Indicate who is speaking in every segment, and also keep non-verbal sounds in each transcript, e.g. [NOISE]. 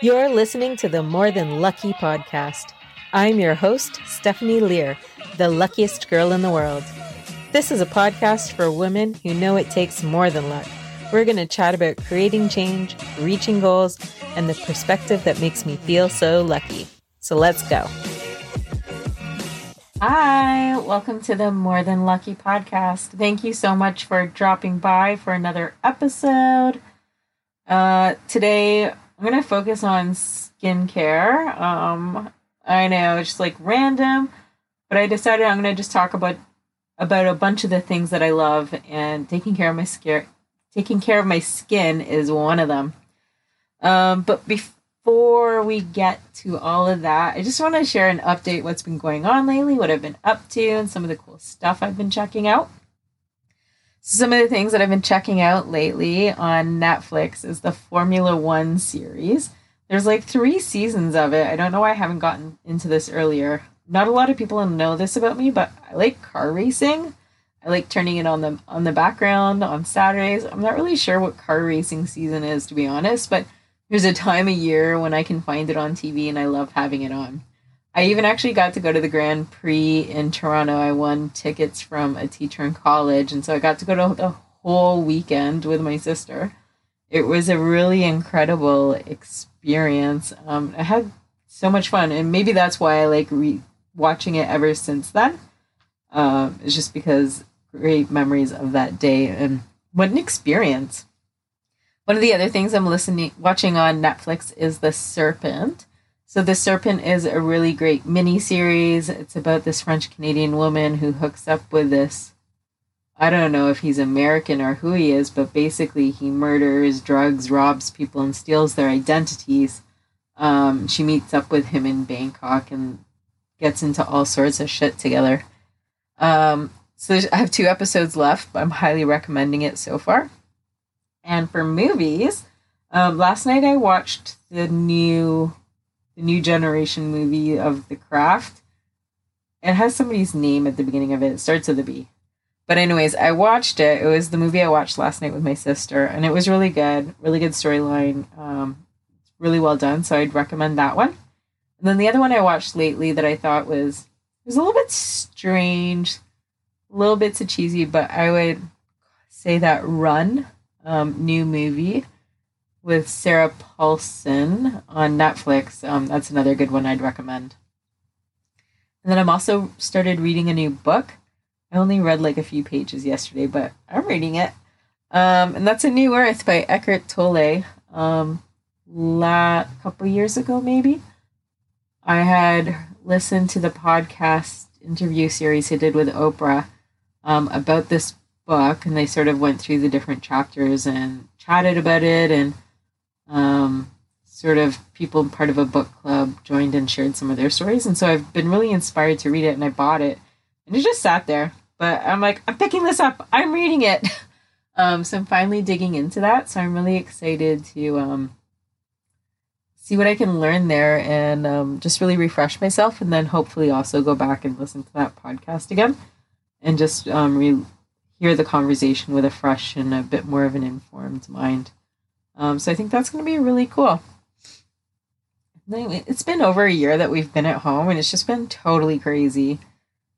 Speaker 1: You're listening to the More Than Lucky podcast. I'm your host, Stephanie Lear, the luckiest girl in the world. This is a podcast for women who know it takes more than luck. We're going to chat about creating change, reaching goals, and the perspective that makes me feel so lucky. So let's go. Hi, welcome to the More Than Lucky podcast. Thank you so much for dropping by for another episode. Uh, today, I'm gonna focus on skincare. Um, I know it's just like random, but I decided I'm gonna just talk about about a bunch of the things that I love, and taking care of my skin. Taking care of my skin is one of them. Um, but before we get to all of that, I just want to share an update what's been going on lately, what I've been up to, and some of the cool stuff I've been checking out. Some of the things that I've been checking out lately on Netflix is the Formula One series. There's like three seasons of it. I don't know why I haven't gotten into this earlier. Not a lot of people know this about me, but I like car racing. I like turning it on the on the background on Saturdays. I'm not really sure what car racing season is to be honest, but there's a time of year when I can find it on TV and I love having it on. I even actually got to go to the Grand Prix in Toronto. I won tickets from a teacher in college, and so I got to go to the whole weekend with my sister. It was a really incredible experience. Um, I had so much fun, and maybe that's why I like re- watching it ever since then. Um, it's just because great memories of that day, and what an experience! One of the other things I'm listening, watching on Netflix is The Serpent. So The Serpent is a really great mini series. It's about this French Canadian woman who hooks up with this. I don't know if he's American or who he is, but basically he murders, drugs, robs people, and steals their identities. Um, she meets up with him in Bangkok and gets into all sorts of shit together. Um, so I have two episodes left, but I'm highly recommending it so far. And for movies, um, last night I watched the new the new generation movie of The Craft. It has somebody's name at the beginning of it. It starts with a B. But anyways, I watched it. It was the movie I watched last night with my sister, and it was really good. Really good storyline. Um, really well done. So I'd recommend that one. And then the other one I watched lately that I thought was was a little bit strange, a little bit too cheesy, but I would say that Run, um, new movie with Sarah Paulson on Netflix. Um, that's another good one I'd recommend. And then I'm also started reading a new book. I only read like a few pages yesterday, but I'm reading it. Um, and that's A New Earth by Eckhart Tolle. Um, la couple years ago, maybe. I had listened to the podcast interview series he did with Oprah um, about this book, and they sort of went through the different chapters and chatted about it and um, sort of people part of a book club joined and shared some of their stories. And so I've been really inspired to read it and I bought it and it just sat there. But I'm like, I'm picking this up. I'm reading it. [LAUGHS] um, so I'm finally digging into that. So I'm really excited to um, see what I can learn there and um, just really refresh myself. And then hopefully also go back and listen to that podcast again and just um, re- hear the conversation with a fresh and a bit more of an informed mind. Um, so I think that's going to be really cool. It's been over a year that we've been at home and it's just been totally crazy.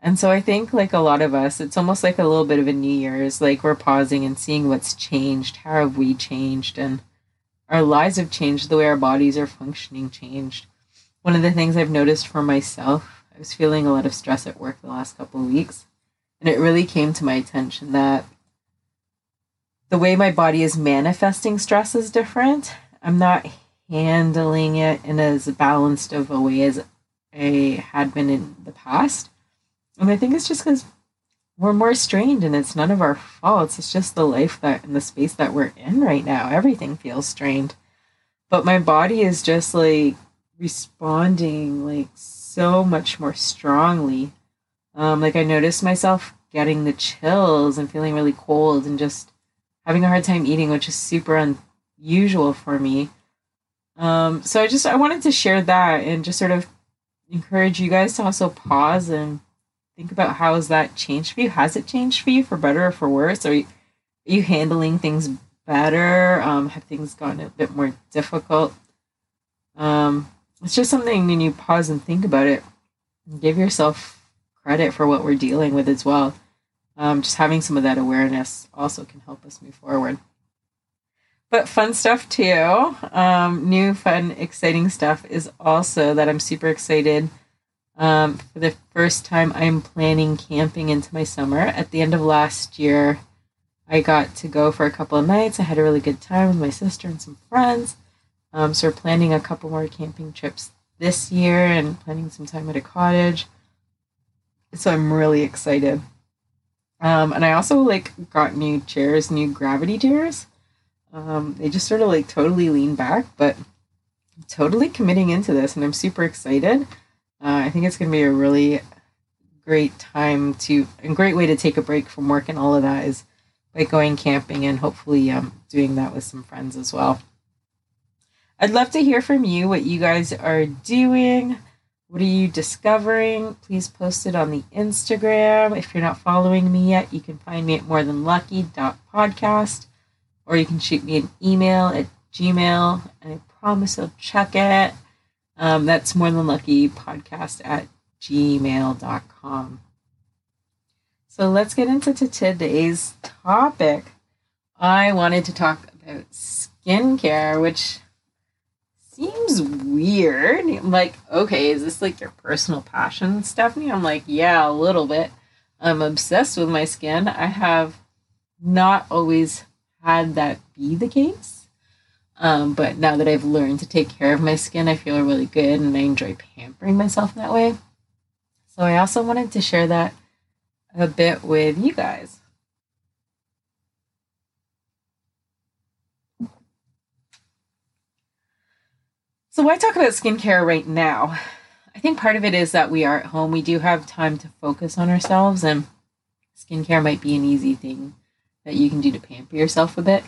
Speaker 1: And so I think, like a lot of us, it's almost like a little bit of a New Year's. Like we're pausing and seeing what's changed. How have we changed? And our lives have changed. The way our bodies are functioning changed. One of the things I've noticed for myself, I was feeling a lot of stress at work the last couple of weeks. And it really came to my attention that the way my body is manifesting stress is different. I'm not handling it in as balanced of a way as I had been in the past. And I think it's just because we're more strained and it's none of our faults. It's just the life that and the space that we're in right now. Everything feels strained. But my body is just like responding like so much more strongly. Um, like I noticed myself getting the chills and feeling really cold and just having a hard time eating, which is super unusual for me. Um, so I just I wanted to share that and just sort of encourage you guys to also pause and think about how has that changed for you? Has it changed for you for better or for worse? Are you, are you handling things better? Um, have things gotten a bit more difficult? Um, it's just something when you pause and think about it, give yourself credit for what we're dealing with as well. Um, just having some of that awareness also can help us move forward. But fun stuff too. Um, new, fun, exciting stuff is also that I'm super excited. Um, for the first time, I'm planning camping into my summer. At the end of last year, I got to go for a couple of nights. I had a really good time with my sister and some friends. Um, so we're planning a couple more camping trips this year and planning some time at a cottage. So I'm really excited. Um, and I also like got new chairs, new gravity chairs. Um, they just sort of like totally lean back, but I'm totally committing into this, and I'm super excited. Uh, I think it's going to be a really great time to, a great way to take a break from work and all of that is by going camping and hopefully um, doing that with some friends as well. I'd love to hear from you what you guys are doing. What are you discovering? Please post it on the Instagram. If you're not following me yet, you can find me at morethanlucky.podcast or you can shoot me an email at gmail and I promise I'll check it. Um, that's more than lucky podcast at gmail.com. So let's get into today's topic. I wanted to talk about skincare, which seems weird. I'm like, okay, is this like your personal passion, Stephanie? I'm like, yeah, a little bit. I'm obsessed with my skin. I have not always had that be the case. Um, but now that I've learned to take care of my skin, I feel really good and I enjoy pampering myself in that way. So I also wanted to share that a bit with you guys. So, why talk about skincare right now? I think part of it is that we are at home. We do have time to focus on ourselves, and skincare might be an easy thing that you can do to pamper yourself a bit.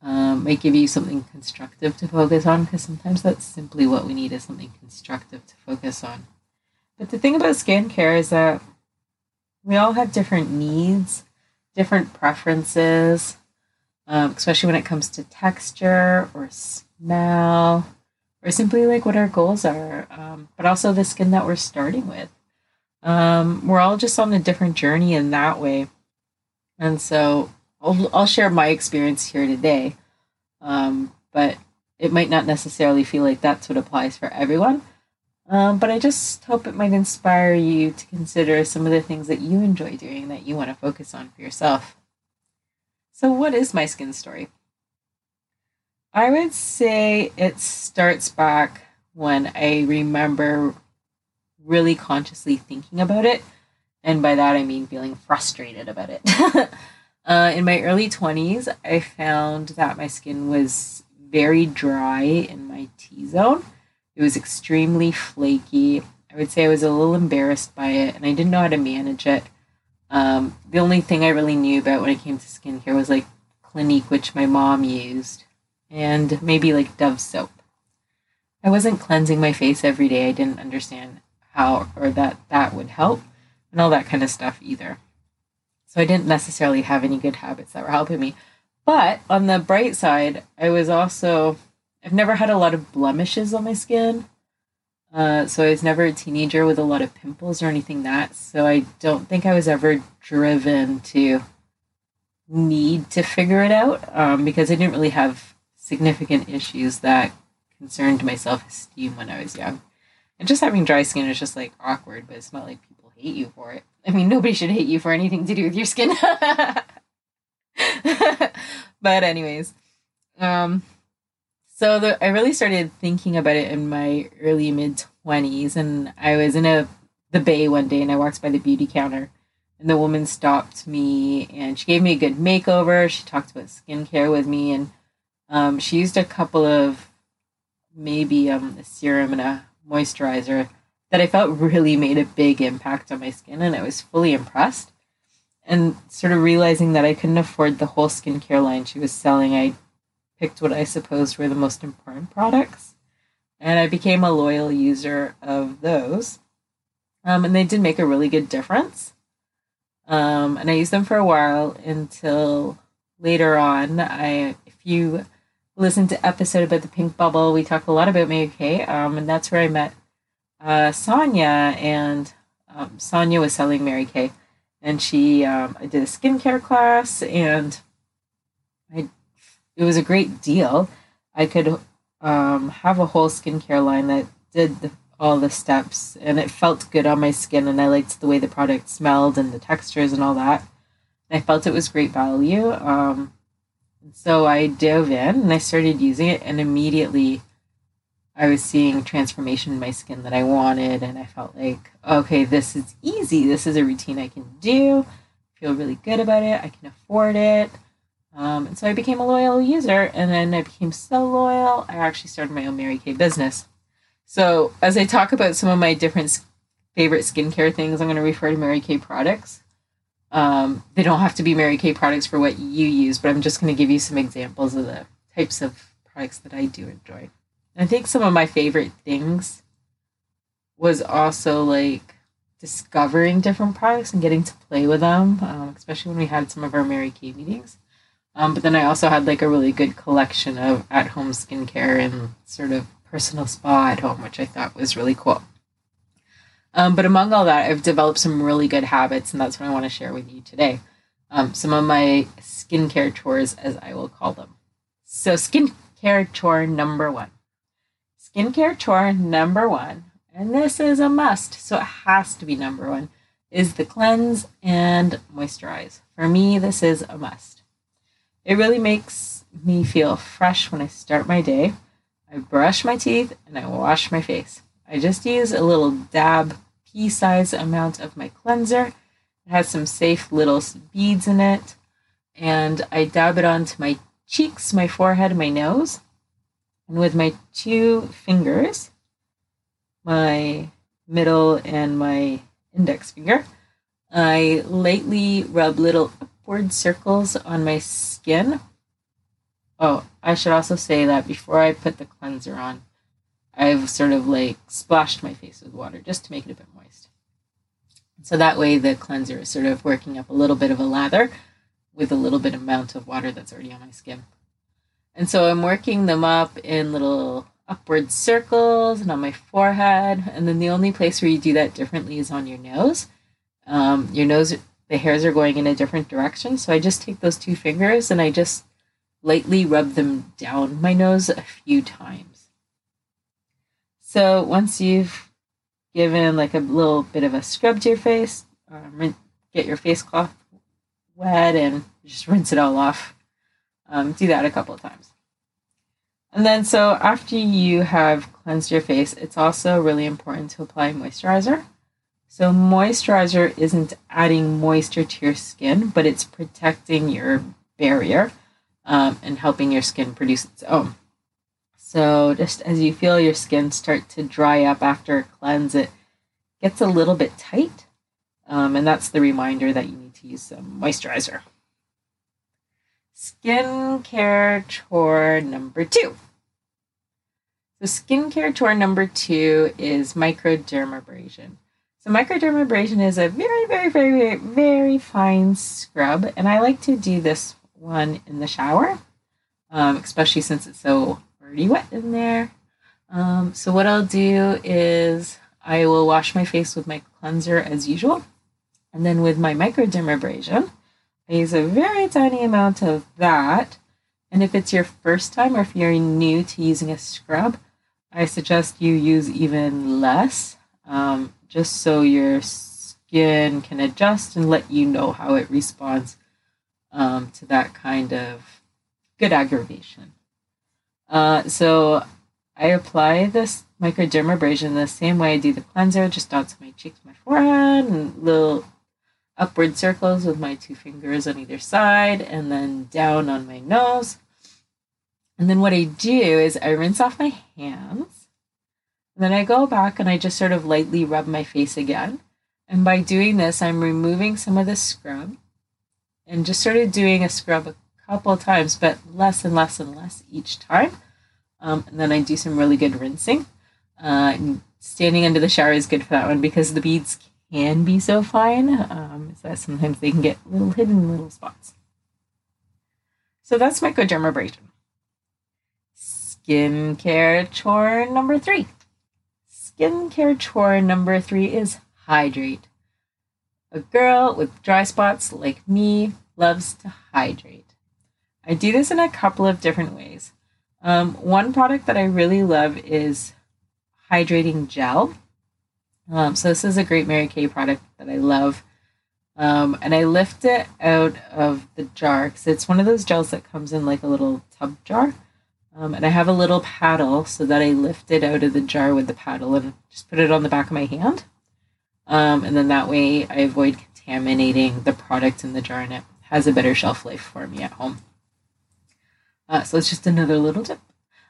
Speaker 1: Um, might give you something constructive to focus on because sometimes that's simply what we need is something constructive to focus on. But the thing about skincare is that we all have different needs, different preferences, um, especially when it comes to texture or smell or simply like what our goals are, um, but also the skin that we're starting with. Um, we're all just on a different journey in that way. And so I'll, I'll share my experience here today. Um, but it might not necessarily feel like that's what applies for everyone. Um, but I just hope it might inspire you to consider some of the things that you enjoy doing that you want to focus on for yourself. So, what is my skin story? I would say it starts back when I remember really consciously thinking about it. And by that, I mean feeling frustrated about it. [LAUGHS] uh, in my early 20s, I found that my skin was very dry in my T zone. It was extremely flaky. I would say I was a little embarrassed by it and I didn't know how to manage it. Um, the only thing I really knew about when it came to skincare was like Clinique, which my mom used and maybe like Dove soap. I wasn't cleansing my face every day. I didn't understand how or that that would help and all that kind of stuff either. So I didn't necessarily have any good habits that were helping me. But on the bright side, I was also I've never had a lot of blemishes on my skin. Uh, so I was never a teenager with a lot of pimples or anything that. So I don't think I was ever driven to need to figure it out um, because I didn't really have significant issues that concerned my self esteem when I was young. And just having dry skin is just like awkward, but it's not like people hate you for it. I mean, nobody should hate you for anything to do with your skin. [LAUGHS] but anyways, um, so the, I really started thinking about it in my early mid twenties, and I was in a the bay one day, and I walked by the beauty counter, and the woman stopped me, and she gave me a good makeover. She talked about skincare with me, and um, she used a couple of maybe um, a serum and a moisturizer that I felt really made a big impact on my skin, and I was fully impressed. And sort of realizing that I couldn't afford the whole skincare line she was selling, I picked what I supposed were the most important products, and I became a loyal user of those. Um, and they did make a really good difference. Um, and I used them for a while until later on. I, if you listen to episode about the pink bubble, we talk a lot about Mary Kay, um, and that's where I met uh, Sonia, and um, Sonia was selling Mary Kay, and she um, I did a skincare class, and I it was a great deal. I could um, have a whole skincare line that did the, all the steps, and it felt good on my skin, and I liked the way the product smelled and the textures and all that. I felt it was great value. Um, so I dove in and I started using it, and immediately I was seeing transformation in my skin that I wanted, and I felt like, okay, this is easy. This is a routine I can do. I feel really good about it. I can afford it. Um, and so I became a loyal user, and then I became so loyal, I actually started my own Mary Kay business. So as I talk about some of my different favorite skincare things, I'm going to refer to Mary Kay products. Um, they don't have to be Mary Kay products for what you use, but I'm just going to give you some examples of the types of products that I do enjoy. I think some of my favorite things was also like discovering different products and getting to play with them, um, especially when we had some of our Mary Kay meetings. Um, but then I also had like a really good collection of at home skincare and sort of personal spa at home, which I thought was really cool. Um, but among all that, I've developed some really good habits, and that's what I want to share with you today. Um, some of my skincare chores, as I will call them. So, skincare chore number one. Skincare chore number one, and this is a must, so it has to be number one, is the cleanse and moisturize. For me, this is a must. It really makes me feel fresh when I start my day. I brush my teeth and I wash my face. I just use a little dab pea size amount of my cleanser. It has some safe little beads in it. And I dab it onto my cheeks, my forehead, my nose. And with my two fingers, my middle and my index finger, I lightly rub little upward circles on my skin. Oh, I should also say that before I put the cleanser on, I've sort of like splashed my face with water just to make it a bit moist. So that way the cleanser is sort of working up a little bit of a lather with a little bit amount of water that's already on my skin. And so I'm working them up in little upward circles and on my forehead. And then the only place where you do that differently is on your nose. Um, your nose the hairs are going in a different direction. So I just take those two fingers and I just lightly rub them down my nose a few times. So once you've given like a little bit of a scrub to your face, um, get your face cloth wet and just rinse it all off. Um, do that a couple of times. And then, so after you have cleansed your face, it's also really important to apply moisturizer. So, moisturizer isn't adding moisture to your skin, but it's protecting your barrier um, and helping your skin produce its own. So, just as you feel your skin start to dry up after a cleanse, it gets a little bit tight. Um, and that's the reminder that you need to use some moisturizer. Skincare chore number two. So, skincare chore number two is microdermabrasion. So microdermabrasion is a very, very, very, very, very fine scrub, and I like to do this one in the shower, um, especially since it's so already wet in there. Um, so what I'll do is I will wash my face with my cleanser as usual, and then with my microdermabrasion, I use a very tiny amount of that. And if it's your first time or if you're new to using a scrub, I suggest you use even less. Um, just so your skin can adjust and let you know how it responds um, to that kind of good aggravation. Uh, so I apply this microdermabrasion the same way I do the cleanser, just onto my cheeks, my forehead, and little upward circles with my two fingers on either side, and then down on my nose. And then what I do is I rinse off my hands And then I go back and I just sort of lightly rub my face again. And by doing this, I'm removing some of the scrub and just sort of doing a scrub couple times, but less and less and less each time. Um, and then I do some really good rinsing. Uh, standing under the shower is good for that one because the beads can be so fine um, so that sometimes they can get little hidden little spots. So that's microdermabrasion. skincare chore number three. Skincare chore number three is hydrate. A girl with dry spots like me loves to hydrate. I do this in a couple of different ways. Um, one product that I really love is hydrating gel. Um, so this is a great Mary Kay product that I love. Um, and I lift it out of the jar because it's one of those gels that comes in like a little tub jar. Um, and I have a little paddle so that I lift it out of the jar with the paddle and just put it on the back of my hand. Um, and then that way I avoid contaminating the product in the jar and it has a better shelf life for me at home. Uh, so it's just another little tip.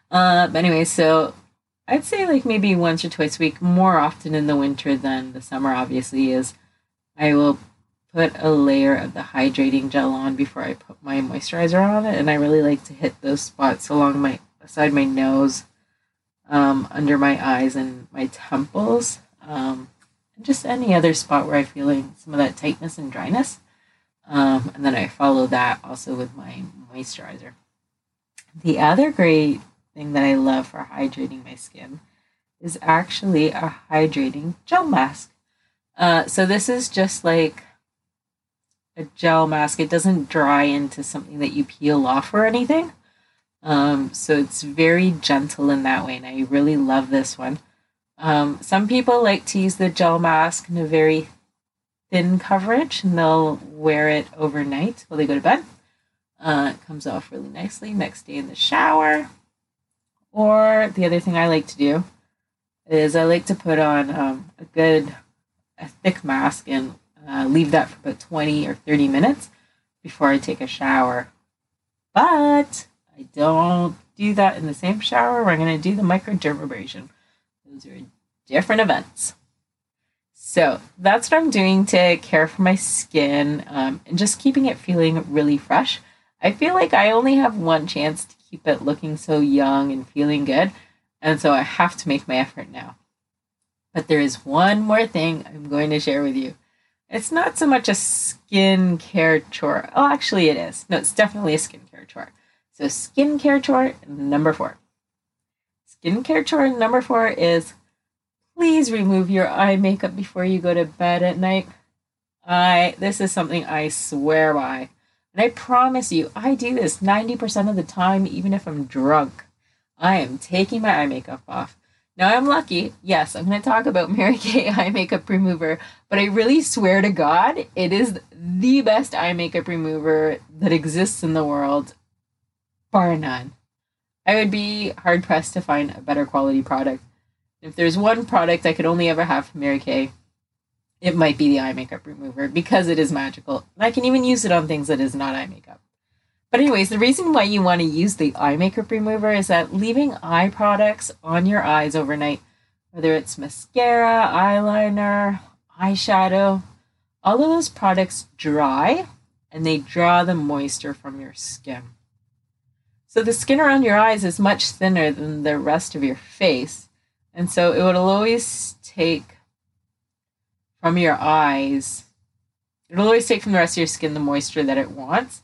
Speaker 1: Uh, but anyway, so I'd say like maybe once or twice a week, more often in the winter than the summer, obviously, is I will put a layer of the hydrating gel on before I put my moisturizer on it. And I really like to hit those spots along my beside my nose, um, under my eyes, and my temples. Um, and just any other spot where I'm feeling some of that tightness and dryness. Um, and then I follow that also with my moisturizer. The other great thing that I love for hydrating my skin is actually a hydrating gel mask. Uh, so this is just like a gel mask. It doesn't dry into something that you peel off or anything. Um, so it's very gentle in that way, and I really love this one. Um, some people like to use the gel mask in a very thin coverage, and they'll wear it overnight while they go to bed. Uh, it comes off really nicely next day in the shower. Or the other thing I like to do is I like to put on um, a good, a thick mask and uh, leave that for about 20 or 30 minutes before I take a shower. But I don't do that in the same shower where I'm going to do the microdermabrasion. Those are different events. So that's what I'm doing to care for my skin um, and just keeping it feeling really fresh. I feel like I only have one chance to keep it looking so young and feeling good, and so I have to make my effort now. But there is one more thing I'm going to share with you. It's not so much a skincare chore. Oh, actually, it is. No, it's definitely a skincare chore. So, skincare chore number four. Skincare chore number four is please remove your eye makeup before you go to bed at night. I this is something I swear by. And I promise you, I do this 90% of the time, even if I'm drunk. I am taking my eye makeup off. Now I'm lucky. Yes, I'm going to talk about [LAUGHS] Mary Kay eye makeup remover, but I really swear to God, it is the best eye makeup remover that exists in the world, bar none. I would be hard pressed to find a better quality product. If there's one product I could only ever have from Mary Kay, it might be the eye makeup remover because it is magical. And I can even use it on things that is not eye makeup. But anyways, the reason why you want to use the eye makeup remover is that leaving eye products on your eyes overnight, whether it's mascara, eyeliner, eyeshadow, all of those products dry and they draw the moisture from your skin. So the skin around your eyes is much thinner than the rest of your face. And so it will always take from your eyes, it'll always take from the rest of your skin the moisture that it wants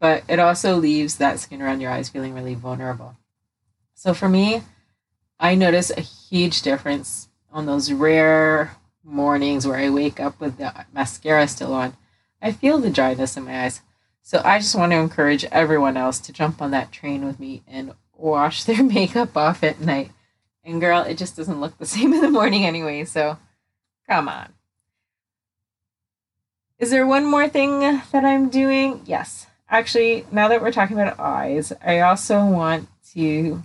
Speaker 1: but it also leaves that skin around your eyes feeling really vulnerable. So for me, I notice a huge difference on those rare mornings where I wake up with the mascara still on. I feel the dryness in my eyes. So I just want to encourage everyone else to jump on that train with me and wash [LAUGHS] their makeup off at night. And girl, it just doesn't look the [LAUGHS] same in the morning anyway, so come on. Is there one more thing that I'm doing? Yes actually, now that we're talking about eyes, I also want to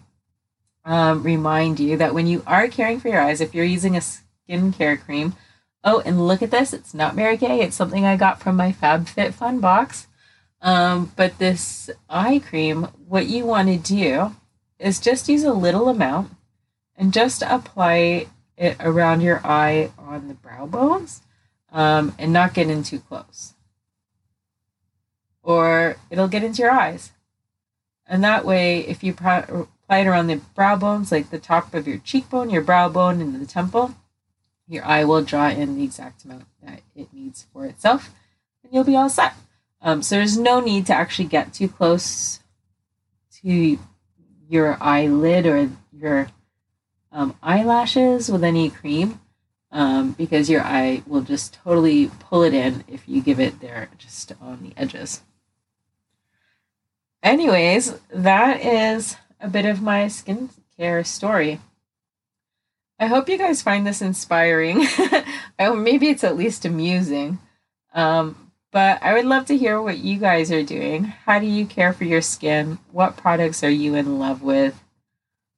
Speaker 1: um, remind you that when you are caring for your eyes, if you're using a skincare cream, oh, and look at this, it's not Mary Kay, it's something I got from my FabFitFun box. Um, but this eye cream, what you want to do is just use a little amount and just apply it around your eye on the brow bones um, and not get in too close or it'll get into your eyes. And that way, if you apply it around the brow bones, like the top of your cheekbone, your brow bone, and the temple, your eye will draw in the exact amount that it needs for itself, and you'll be all set. Um, so there's no need to actually get too close to your eyelid or your um, eyelashes with any cream um, because your eye will just totally pull it in if you give it there just on the edges. Anyways, that is a bit of my skincare story. I hope you guys find this inspiring. [LAUGHS] Maybe it's at least amusing. Um, but I would love to hear what you guys are doing. How do you care for your skin? What products are you in love with?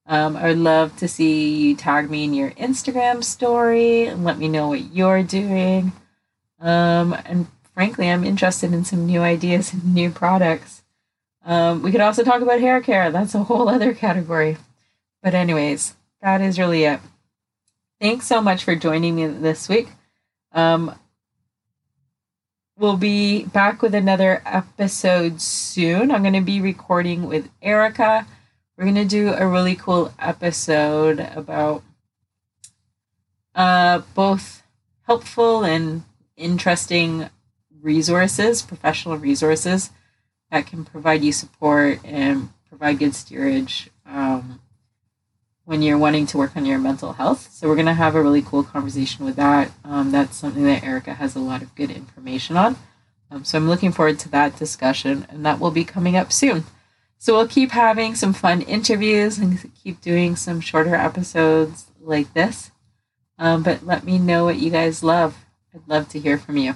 Speaker 1: Um, I would love to see you tag me in your Instagram story and let me know what you're doing. Um, and frankly, I'm interested in some new ideas and new products. Um, we could also talk about hair care. That's a whole other category. But, anyways, that is really it. Thanks so much for joining me this week. Um, we'll be back with another episode soon. I'm going to be recording with Erica. We're going to do a really cool episode about uh, both helpful and interesting resources, professional resources that can provide you support and provide good steerage um, when you're wanting to work on your mental health. So we're going to have a really cool conversation with that. Um, that's something that Erica has a lot of good information on. Um, so I'm looking forward to that discussion, and that will be coming up soon. So we'll keep having some fun interviews and keep doing some shorter episodes like this. Um, but let me know what you guys love. I'd love to hear from you.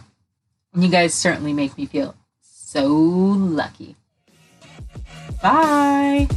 Speaker 1: And you guys certainly make me feel so lucky. Bye.